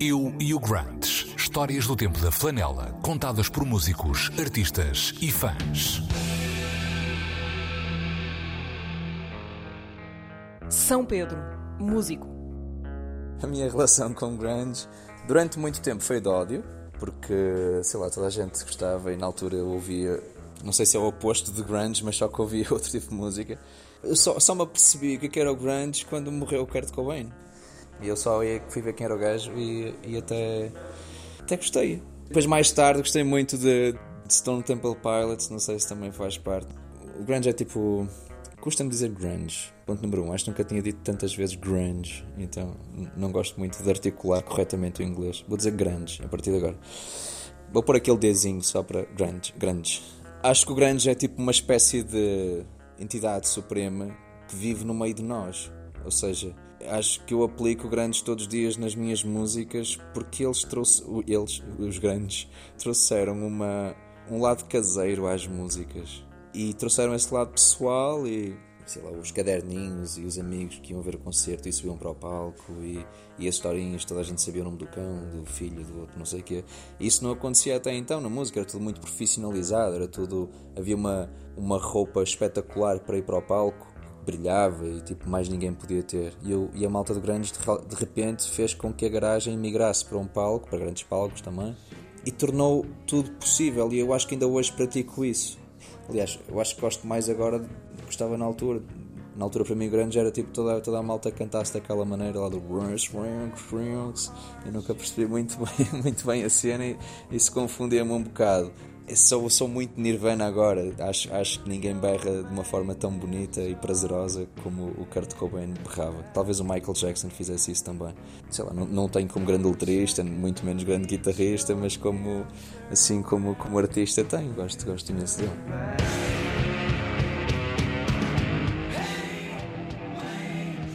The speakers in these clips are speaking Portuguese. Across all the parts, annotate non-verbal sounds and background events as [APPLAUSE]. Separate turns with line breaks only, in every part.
Eu e o Grunge. Histórias do tempo da flanela, contadas por músicos, artistas e fãs.
São Pedro, músico.
A minha relação com grunge durante muito tempo foi de ódio, porque, sei lá, toda a gente gostava e na altura eu ouvia, não sei se é o oposto de grunge, mas só que ouvia [LAUGHS] outro tipo de música. Eu só, só me apercebi o que era o grunge quando morreu o Kurt Cobain. E eu só ia, fui ver quem era o gajo e, e até, até gostei. Depois, mais tarde, gostei muito de, de Stone Temple Pilots, não sei se também faz parte. O grunge é tipo. Custa-me dizer grunge. Ponto número um. Acho que nunca tinha dito tantas vezes grunge, então não gosto muito de articular corretamente o inglês. Vou dizer grunge a partir de agora. Vou pôr aquele Dzinho só para grunge. grunge. Acho que o grunge é tipo uma espécie de entidade suprema que vive no meio de nós. Ou seja, acho que eu aplico grandes todos os dias nas minhas músicas porque eles trouxe, eles, os grandes, trouxeram uma, um lado caseiro às músicas e trouxeram esse lado pessoal e sei lá, os caderninhos e os amigos que iam ver o concerto e subiam para o palco e, e as historinhas, toda a gente sabia o nome do cão, do filho, do outro, não sei o quê. Isso não acontecia até então na música, era tudo muito profissionalizado, era tudo. havia uma, uma roupa espetacular para ir para o palco brilhava e tipo mais ninguém podia ter. E, eu, e a malta de grandes de, de repente fez com que a garagem migrasse para um palco, para grandes palcos também, e tornou tudo possível. E eu acho que ainda hoje pratico isso. Aliás, eu acho que gosto mais agora do que gostava na altura. Na altura para mim grande era tipo toda, toda a malta cantasse daquela maneira lá do eu nunca percebi muito [LAUGHS] bem, muito bem a cena e, e se confundia-me um bocado sou, sou muito Nirvana agora. Acho, acho que ninguém berra de uma forma tão bonita e prazerosa como o Kurt Cobain berrava. Talvez o Michael Jackson fizesse isso também. Sei lá, não, não tenho como grande letrista, muito menos grande guitarrista, mas como assim como, como artista tenho. Gosto, gosto imenso dele.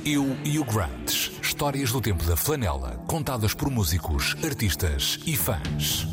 Eu e o Grunts. Histórias do tempo da flanela, contadas por músicos, artistas e fãs.